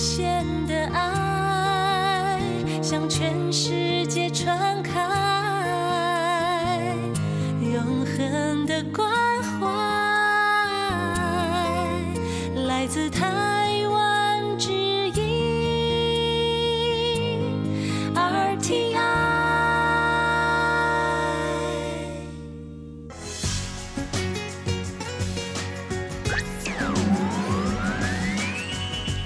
限的爱向全世界传开，永恒的光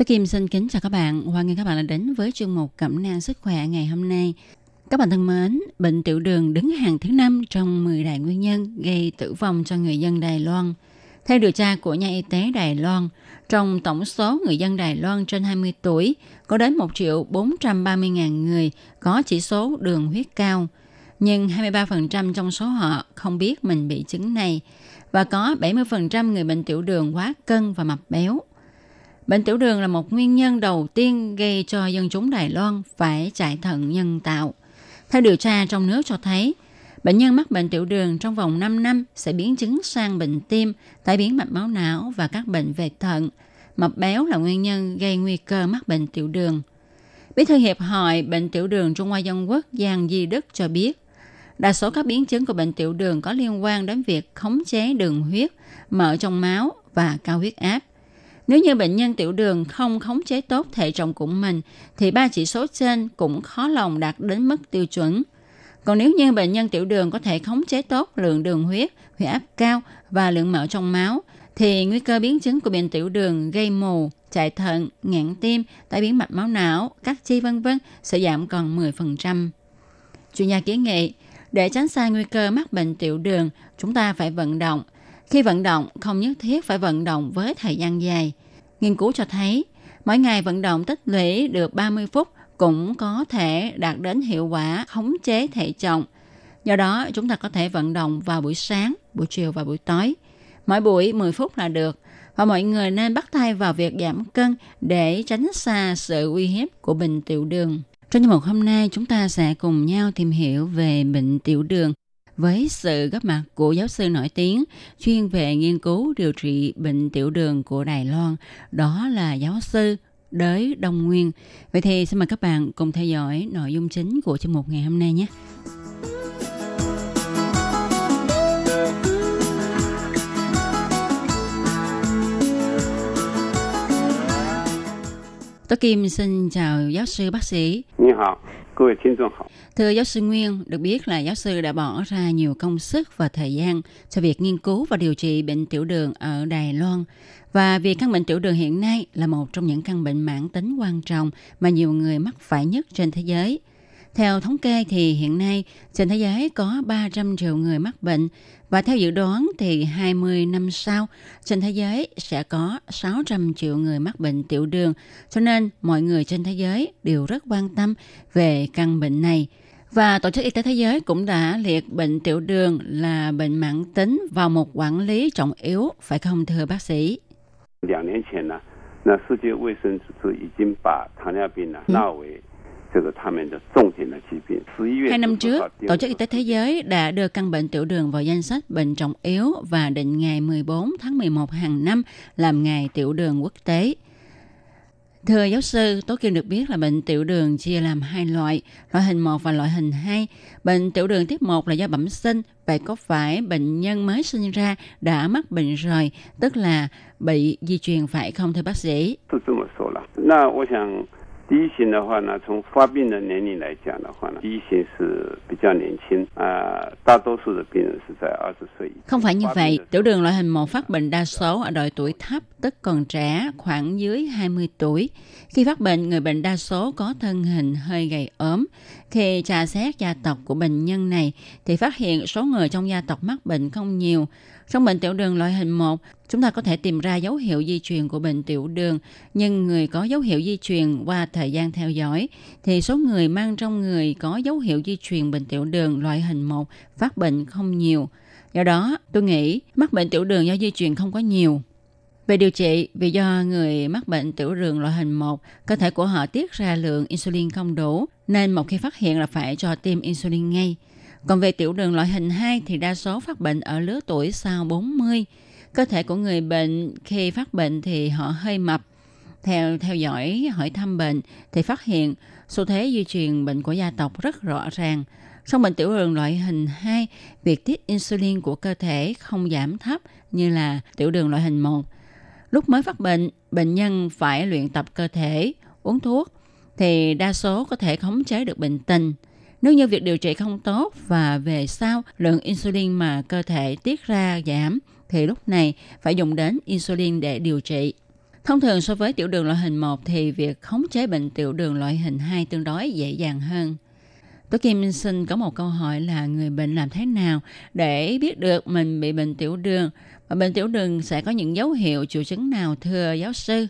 Tôi Kim xin kính chào các bạn. Hoan nghênh các bạn đã đến với chương mục Cẩm nang sức khỏe ngày hôm nay. Các bạn thân mến, bệnh tiểu đường đứng hàng thứ năm trong 10 đại nguyên nhân gây tử vong cho người dân Đài Loan. Theo điều tra của nhà y tế Đài Loan, trong tổng số người dân Đài Loan trên 20 tuổi, có đến 1 triệu 430.000 người có chỉ số đường huyết cao. Nhưng 23% trong số họ không biết mình bị chứng này và có 70% người bệnh tiểu đường quá cân và mập béo. Bệnh tiểu đường là một nguyên nhân đầu tiên gây cho dân chúng Đài Loan phải chạy thận nhân tạo. Theo điều tra trong nước cho thấy, bệnh nhân mắc bệnh tiểu đường trong vòng 5 năm sẽ biến chứng sang bệnh tim, tai biến mạch máu não và các bệnh về thận. Mập béo là nguyên nhân gây nguy cơ mắc bệnh tiểu đường. Bí thư Hiệp hội Bệnh tiểu đường Trung Hoa Dân Quốc Giang Di Đức cho biết, đa số các biến chứng của bệnh tiểu đường có liên quan đến việc khống chế đường huyết, mỡ trong máu và cao huyết áp. Nếu như bệnh nhân tiểu đường không khống chế tốt thể trọng của mình thì ba chỉ số trên cũng khó lòng đạt đến mức tiêu chuẩn. Còn nếu như bệnh nhân tiểu đường có thể khống chế tốt lượng đường huyết, huyết áp cao và lượng mỡ trong máu thì nguy cơ biến chứng của bệnh tiểu đường gây mù, chạy thận, ngạn tim, tai biến mạch máu não, các chi vân vân sẽ giảm còn 10%. Chuyên gia kiến nghị, để tránh xa nguy cơ mắc bệnh tiểu đường, chúng ta phải vận động. Khi vận động, không nhất thiết phải vận động với thời gian dài. Nghiên cứu cho thấy, mỗi ngày vận động tích lũy được 30 phút cũng có thể đạt đến hiệu quả khống chế thể trọng. Do đó, chúng ta có thể vận động vào buổi sáng, buổi chiều và buổi tối. Mỗi buổi 10 phút là được. Và mọi người nên bắt tay vào việc giảm cân để tránh xa sự uy hiếp của bệnh tiểu đường. Trong chương mục hôm nay, chúng ta sẽ cùng nhau tìm hiểu về bệnh tiểu đường với sự góp mặt của giáo sư nổi tiếng chuyên về nghiên cứu điều trị bệnh tiểu đường của Đài Loan, đó là giáo sư Đới Đông Nguyên. Vậy thì xin mời các bạn cùng theo dõi nội dung chính của chương mục ngày hôm nay nhé. Tôi Kim xin chào giáo sư bác sĩ. 你好，各位听众好。 Thưa giáo sư Nguyên, được biết là giáo sư đã bỏ ra nhiều công sức và thời gian cho việc nghiên cứu và điều trị bệnh tiểu đường ở Đài Loan. Và vì căn bệnh tiểu đường hiện nay là một trong những căn bệnh mãn tính quan trọng mà nhiều người mắc phải nhất trên thế giới. Theo thống kê thì hiện nay trên thế giới có 300 triệu người mắc bệnh và theo dự đoán thì 20 năm sau trên thế giới sẽ có 600 triệu người mắc bệnh tiểu đường. Cho nên mọi người trên thế giới đều rất quan tâm về căn bệnh này. Và Tổ chức Y tế Thế giới cũng đã liệt bệnh tiểu đường là bệnh mãn tính vào một quản lý trọng yếu, phải không thưa bác sĩ? Ừ. Hai năm trước, Tổ chức Y tế Thế giới đã đưa căn bệnh tiểu đường vào danh sách bệnh trọng yếu và định ngày 14 tháng 11 hàng năm làm ngày tiểu đường quốc tế. Thưa giáo sư, Tố Kiên được biết là bệnh tiểu đường chia làm hai loại, loại hình 1 và loại hình 2. Bệnh tiểu đường tiếp 1 là do bẩm sinh, vậy có phải bệnh nhân mới sinh ra đã mắc bệnh rồi, tức là bị di truyền phải không thưa bác sĩ? 是这么说了。那我想，第一型的话呢，从发病的年龄来讲的话呢，第一型是比较年轻啊、大多数的病人是在二十岁以前。 Không phải như 发病 vậy, 的 tiểu đường loại hình 1 phát bệnh đa số ở độ tuổi thấp, tức còn trẻ, khoảng dưới 20 tuổi. Khi phát bệnh, người bệnh đa số có thân hình hơi gầy ốm. Khi trà xét gia tộc của bệnh nhân này, thì phát hiện số người trong gia tộc mắc bệnh không nhiều. Trong bệnh tiểu đường loại hình 1, chúng ta có thể tìm ra dấu hiệu di truyền của bệnh tiểu đường, nhưng người có dấu hiệu di truyền qua thời gian theo dõi thì số người mang trong người có dấu hiệu di truyền bệnh tiểu đường loại hình 1 phát bệnh không nhiều. Do đó, tôi nghĩ mắc bệnh tiểu đường do di truyền không có nhiều. Về điều trị, vì do người mắc bệnh tiểu đường loại hình 1, cơ thể của họ tiết ra lượng insulin không đủ, nên một khi phát hiện là phải cho tiêm insulin ngay. Còn về tiểu đường loại hình 2 thì đa số phát bệnh ở lứa tuổi sau 40. Cơ thể của người bệnh khi phát bệnh thì họ hơi mập. Theo theo dõi hỏi thăm bệnh thì phát hiện xu thế di truyền bệnh của gia tộc rất rõ ràng. Trong bệnh tiểu đường loại hình 2, việc tiết insulin của cơ thể không giảm thấp như là tiểu đường loại hình 1. Lúc mới phát bệnh, bệnh nhân phải luyện tập cơ thể, uống thuốc thì đa số có thể khống chế được bệnh tình. Nếu như việc điều trị không tốt và về sau lượng insulin mà cơ thể tiết ra giảm thì lúc này phải dùng đến insulin để điều trị. Thông thường so với tiểu đường loại hình 1 thì việc khống chế bệnh tiểu đường loại hình 2 tương đối dễ dàng hơn. Tôi Kim xin có một câu hỏi là người bệnh làm thế nào để biết được mình bị bệnh tiểu đường và bệnh tiểu đường sẽ có những dấu hiệu triệu chứng nào thưa giáo sư?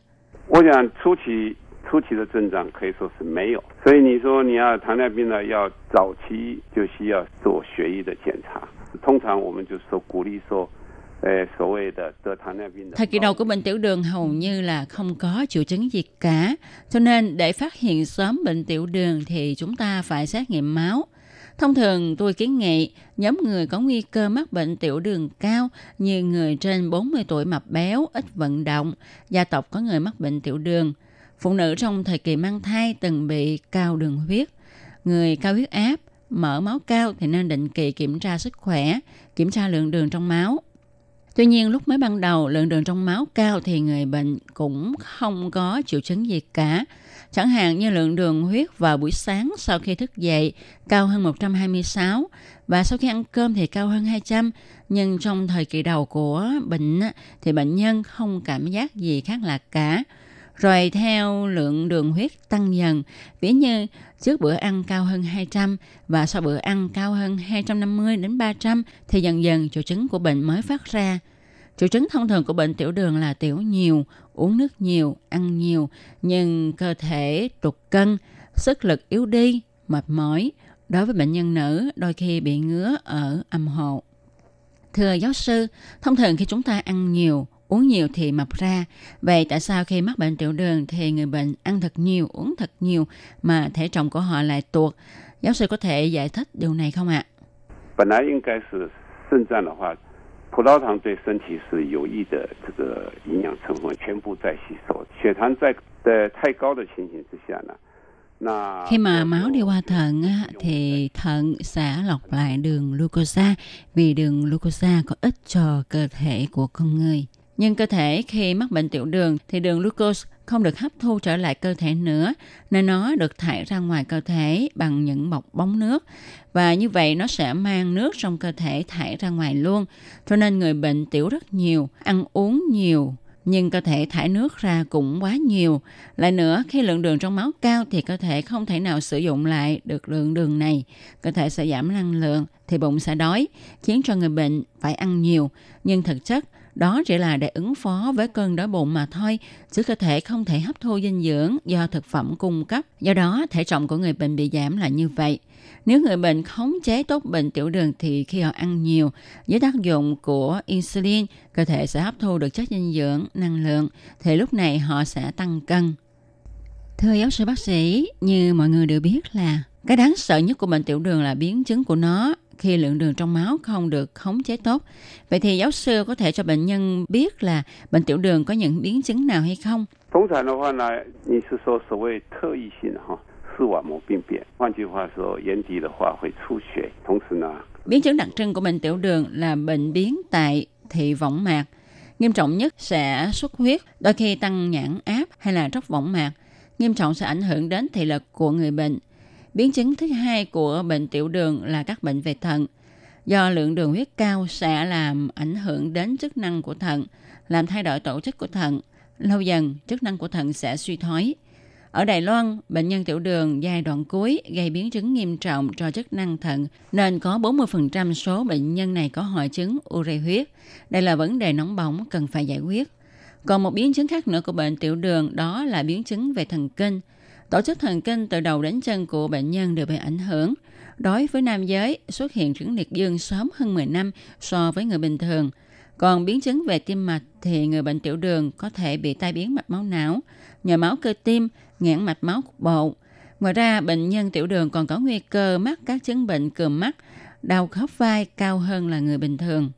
我想初期 初期的症状可以说是没有，所以你说你要糖尿病呢，要早期就需要做血液的检查。通常我们就说鼓励说。Thời kỳ đầu của bệnh tiểu đường hầu như là không có triệu chứng gì cả, cho nên để phát hiện sớm bệnh tiểu đường thì chúng ta phải xét nghiệm máu. Thông thường tôi kiến nghị nhóm người có nguy cơ mắc bệnh tiểu đường cao như người trên 40 tuổi mập béo, ít vận động, gia tộc có người mắc bệnh tiểu đường, phụ nữ trong thời kỳ mang thai từng bị cao đường huyết, người cao huyết áp, mỡ máu cao thì nên định kỳ kiểm tra sức khỏe, kiểm tra lượng đường trong máu, Tuy nhiên lúc mới ban đầu lượng đường trong máu cao thì người bệnh cũng không có triệu chứng gì cả. Chẳng hạn như lượng đường huyết vào buổi sáng sau khi thức dậy cao hơn 126 và sau khi ăn cơm thì cao hơn 200. Nhưng trong thời kỳ đầu của bệnh thì bệnh nhân không cảm giác gì khác lạ cả. Rồi theo lượng đường huyết tăng dần, ví như trước bữa ăn cao hơn 200 và sau bữa ăn cao hơn 250 đến 300 thì dần dần triệu chứng của bệnh mới phát ra. Triệu chứng thông thường của bệnh tiểu đường là tiểu nhiều, uống nước nhiều, ăn nhiều, nhưng cơ thể tụt cân, sức lực yếu đi, mệt mỏi. Đối với bệnh nhân nữ, đôi khi bị ngứa ở âm hộ. Thưa giáo sư, thông thường khi chúng ta ăn nhiều, uống nhiều thì mập ra. Vậy tại sao khi mắc bệnh tiểu đường thì người bệnh ăn thật nhiều, uống thật nhiều mà thể trọng của họ lại tuột? Giáo sư có thể giải thích điều này không ạ? 本来应该是肾脏的话，葡萄糖对身体是有益的这个营养成分全部在吸收。血糖在在太高的情形之下呢，khi mà máu đi qua thận thì thận sẽ lọc lại đường glucose vì đường glucose có ích cho cơ thể của con người. Nhưng cơ thể khi mắc bệnh tiểu đường thì đường glucose không được hấp thu trở lại cơ thể nữa nên nó được thải ra ngoài cơ thể bằng những bọc bóng nước và như vậy nó sẽ mang nước trong cơ thể thải ra ngoài luôn cho nên người bệnh tiểu rất nhiều ăn uống nhiều nhưng cơ thể thải nước ra cũng quá nhiều. Lại nữa, khi lượng đường trong máu cao thì cơ thể không thể nào sử dụng lại được lượng đường này. Cơ thể sẽ giảm năng lượng thì bụng sẽ đói, khiến cho người bệnh phải ăn nhiều. Nhưng thực chất, đó chỉ là để ứng phó với cơn đói bụng mà thôi, chứ cơ thể không thể hấp thu dinh dưỡng do thực phẩm cung cấp. Do đó, thể trọng của người bệnh bị giảm là như vậy. Nếu người bệnh khống chế tốt bệnh tiểu đường thì khi họ ăn nhiều, dưới tác dụng của insulin, cơ thể sẽ hấp thu được chất dinh dưỡng, năng lượng, thì lúc này họ sẽ tăng cân. Thưa giáo sư bác sĩ, như mọi người đều biết là cái đáng sợ nhất của bệnh tiểu đường là biến chứng của nó khi lượng đường trong máu không được khống chế tốt. Vậy thì giáo sư có thể cho bệnh nhân biết là bệnh tiểu đường có những biến chứng nào hay không? Biến chứng đặc trưng của bệnh tiểu đường là bệnh biến tại thị võng mạc. Nghiêm trọng nhất sẽ xuất huyết, đôi khi tăng nhãn áp hay là tróc võng mạc. Nghiêm trọng sẽ ảnh hưởng đến thị lực của người bệnh – Biến chứng thứ hai của bệnh tiểu đường là các bệnh về thận. Do lượng đường huyết cao sẽ làm ảnh hưởng đến chức năng của thận, làm thay đổi tổ chức của thận. Lâu dần, chức năng của thận sẽ suy thoái. Ở Đài Loan, bệnh nhân tiểu đường giai đoạn cuối gây biến chứng nghiêm trọng cho chức năng thận, nên có 40% số bệnh nhân này có hội chứng ure huyết. Đây là vấn đề nóng bỏng cần phải giải quyết. Còn một biến chứng khác nữa của bệnh tiểu đường đó là biến chứng về thần kinh. Tổ chức thần kinh từ đầu đến chân của bệnh nhân đều bị ảnh hưởng. Đối với nam giới, xuất hiện chứng liệt dương sớm hơn 10 năm so với người bình thường. Còn biến chứng về tim mạch thì người bệnh tiểu đường có thể bị tai biến mạch máu não, nhồi máu cơ tim, nghẽn mạch máu cục bộ. Ngoài ra, bệnh nhân tiểu đường còn có nguy cơ mắc các chứng bệnh cườm mắt, đau khớp vai cao hơn là người bình thường.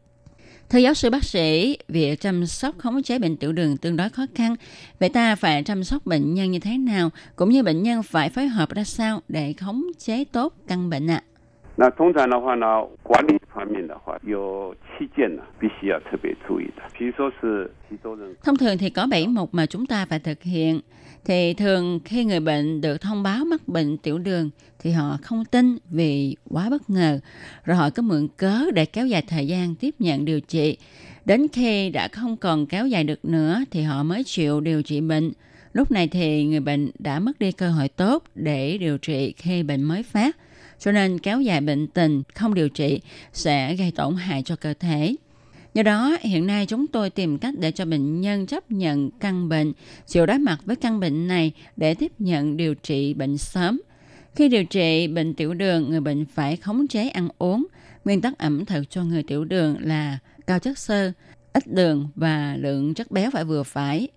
Thưa giáo sư bác sĩ, việc chăm sóc khống chế bệnh tiểu đường tương đối khó khăn. Vậy ta phải chăm sóc bệnh nhân như thế nào, cũng như bệnh nhân phải phối hợp ra sao để khống chế tốt căn bệnh ạ? À? 那通常的话呢，管理方面的话，有七件呢，必须要特别注意的。比如说是几周人。Thông thường thì có 7 mục mà chúng ta phải thực hiện. Thì thường khi người bệnh được thông báo mắc bệnh tiểu đường thì họ không tin vì quá bất ngờ. Rồi họ có mượn cớ để kéo dài thời gian tiếp nhận điều trị. Đến khi đã không còn kéo dài được nữa thì họ mới chịu điều trị bệnh. Lúc này thì người bệnh đã mất đi cơ hội tốt để điều trị khi bệnh mới phát cho nên kéo dài bệnh tình không điều trị sẽ gây tổn hại cho cơ thể. Do đó, hiện nay chúng tôi tìm cách để cho bệnh nhân chấp nhận căn bệnh, chịu đối mặt với căn bệnh này để tiếp nhận điều trị bệnh sớm. Khi điều trị bệnh tiểu đường, người bệnh phải khống chế ăn uống. Nguyên tắc ẩm thực cho người tiểu đường là cao chất xơ, ít đường và lượng chất béo phải vừa phải.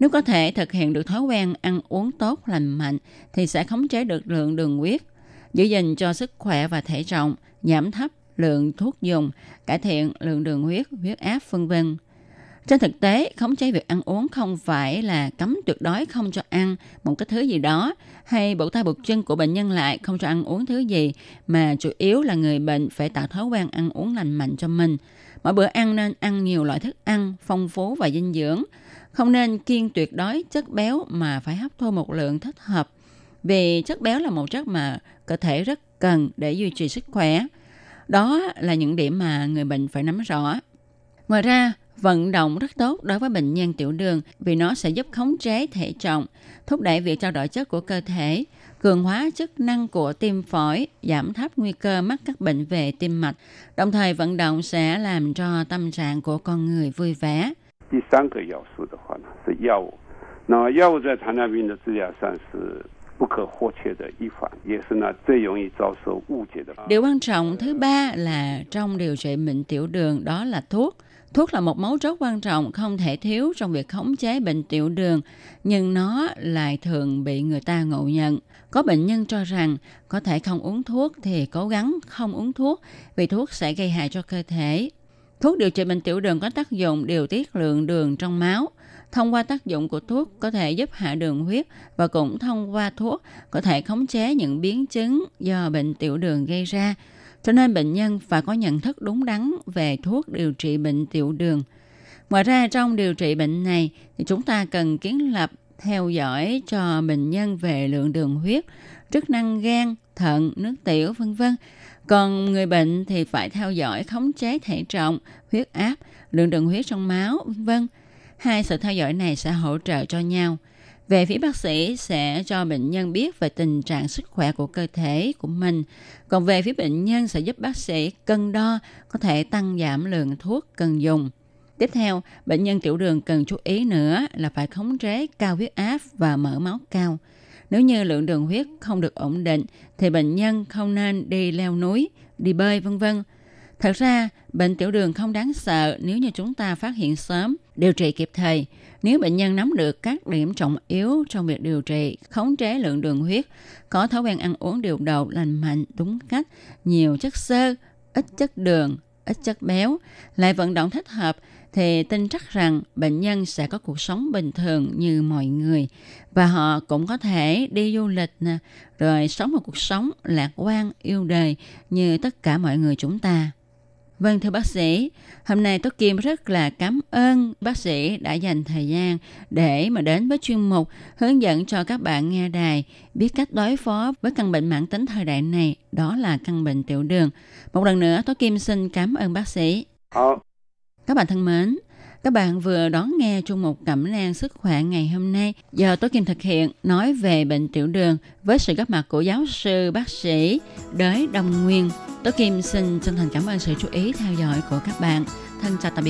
Nếu có thể thực hiện được thói quen ăn uống tốt lành mạnh thì sẽ khống chế được lượng đường huyết giữ gìn cho sức khỏe và thể trọng, giảm thấp lượng thuốc dùng, cải thiện lượng đường huyết, huyết áp, vân vân. Trên thực tế, khống chế việc ăn uống không phải là cấm tuyệt đối không cho ăn một cái thứ gì đó hay buộc tay buộc chân của bệnh nhân lại không cho ăn uống thứ gì mà chủ yếu là người bệnh phải tạo thói quen ăn uống lành mạnh cho mình. Mỗi bữa ăn nên ăn nhiều loại thức ăn phong phú và dinh dưỡng. Không nên kiêng tuyệt đối chất béo mà phải hấp thu một lượng thích hợp vì chất béo là một chất mà cơ thể rất cần để duy trì sức khỏe. Đó là những điểm mà người bệnh phải nắm rõ. Ngoài ra, vận động rất tốt đối với bệnh nhân tiểu đường vì nó sẽ giúp khống chế thể trọng, thúc đẩy việc trao đổi chất của cơ thể, cường hóa chức năng của tim phổi, giảm thấp nguy cơ mắc các bệnh về tim mạch. Đồng thời vận động sẽ làm cho tâm trạng của con người vui vẻ. 第三个要素的话呢是药物，那药物在糖尿病的治疗上是 不可或缺的一环，也是呢最容易遭受误解的。Điều quan trọng thứ ba là trong điều trị bệnh tiểu đường đó là thuốc. Thuốc là một mấu chốt quan trọng không thể thiếu trong việc khống chế bệnh tiểu đường, nhưng nó lại thường bị người ta ngộ nhận. Có bệnh nhân cho rằng có thể không uống thuốc thì cố gắng không uống thuốc vì thuốc sẽ gây hại cho cơ thể. Thuốc điều trị bệnh tiểu đường có tác dụng điều tiết lượng đường trong máu, Thông qua tác dụng của thuốc có thể giúp hạ đường huyết và cũng thông qua thuốc có thể khống chế những biến chứng do bệnh tiểu đường gây ra. Cho nên bệnh nhân phải có nhận thức đúng đắn về thuốc điều trị bệnh tiểu đường. Ngoài ra trong điều trị bệnh này thì chúng ta cần kiến lập theo dõi cho bệnh nhân về lượng đường huyết, chức năng gan, thận, nước tiểu vân vân. Còn người bệnh thì phải theo dõi khống chế thể trọng, huyết áp, lượng đường huyết trong máu vân vân. Hai sự theo dõi này sẽ hỗ trợ cho nhau. Về phía bác sĩ sẽ cho bệnh nhân biết về tình trạng sức khỏe của cơ thể của mình. Còn về phía bệnh nhân sẽ giúp bác sĩ cân đo, có thể tăng giảm lượng thuốc cần dùng. Tiếp theo, bệnh nhân tiểu đường cần chú ý nữa là phải khống chế cao huyết áp và mỡ máu cao. Nếu như lượng đường huyết không được ổn định thì bệnh nhân không nên đi leo núi, đi bơi vân vân Thật ra, bệnh tiểu đường không đáng sợ nếu như chúng ta phát hiện sớm, điều trị kịp thời. Nếu bệnh nhân nắm được các điểm trọng yếu trong việc điều trị, khống chế lượng đường huyết, có thói quen ăn uống điều độ lành mạnh, đúng cách, nhiều chất xơ, ít chất đường, ít chất béo, lại vận động thích hợp, thì tin chắc rằng bệnh nhân sẽ có cuộc sống bình thường như mọi người và họ cũng có thể đi du lịch nè, rồi sống một cuộc sống lạc quan, yêu đời như tất cả mọi người chúng ta. Vâng thưa bác sĩ, hôm nay Tố Kim rất là cảm ơn bác sĩ đã dành thời gian để mà đến với chuyên mục hướng dẫn cho các bạn nghe đài biết cách đối phó với căn bệnh mãn tính thời đại này, đó là căn bệnh tiểu đường. Một lần nữa Tố Kim xin cảm ơn bác sĩ. Các bạn thân mến, các bạn vừa đón nghe chung một cẩm nang sức khỏe ngày hôm nay do Tố Kim thực hiện nói về bệnh tiểu đường với sự góp mặt của giáo sư bác sĩ Đới Đông Nguyên. Tố Kim xin chân thành cảm ơn sự chú ý theo dõi của các bạn. Thân chào tạm biệt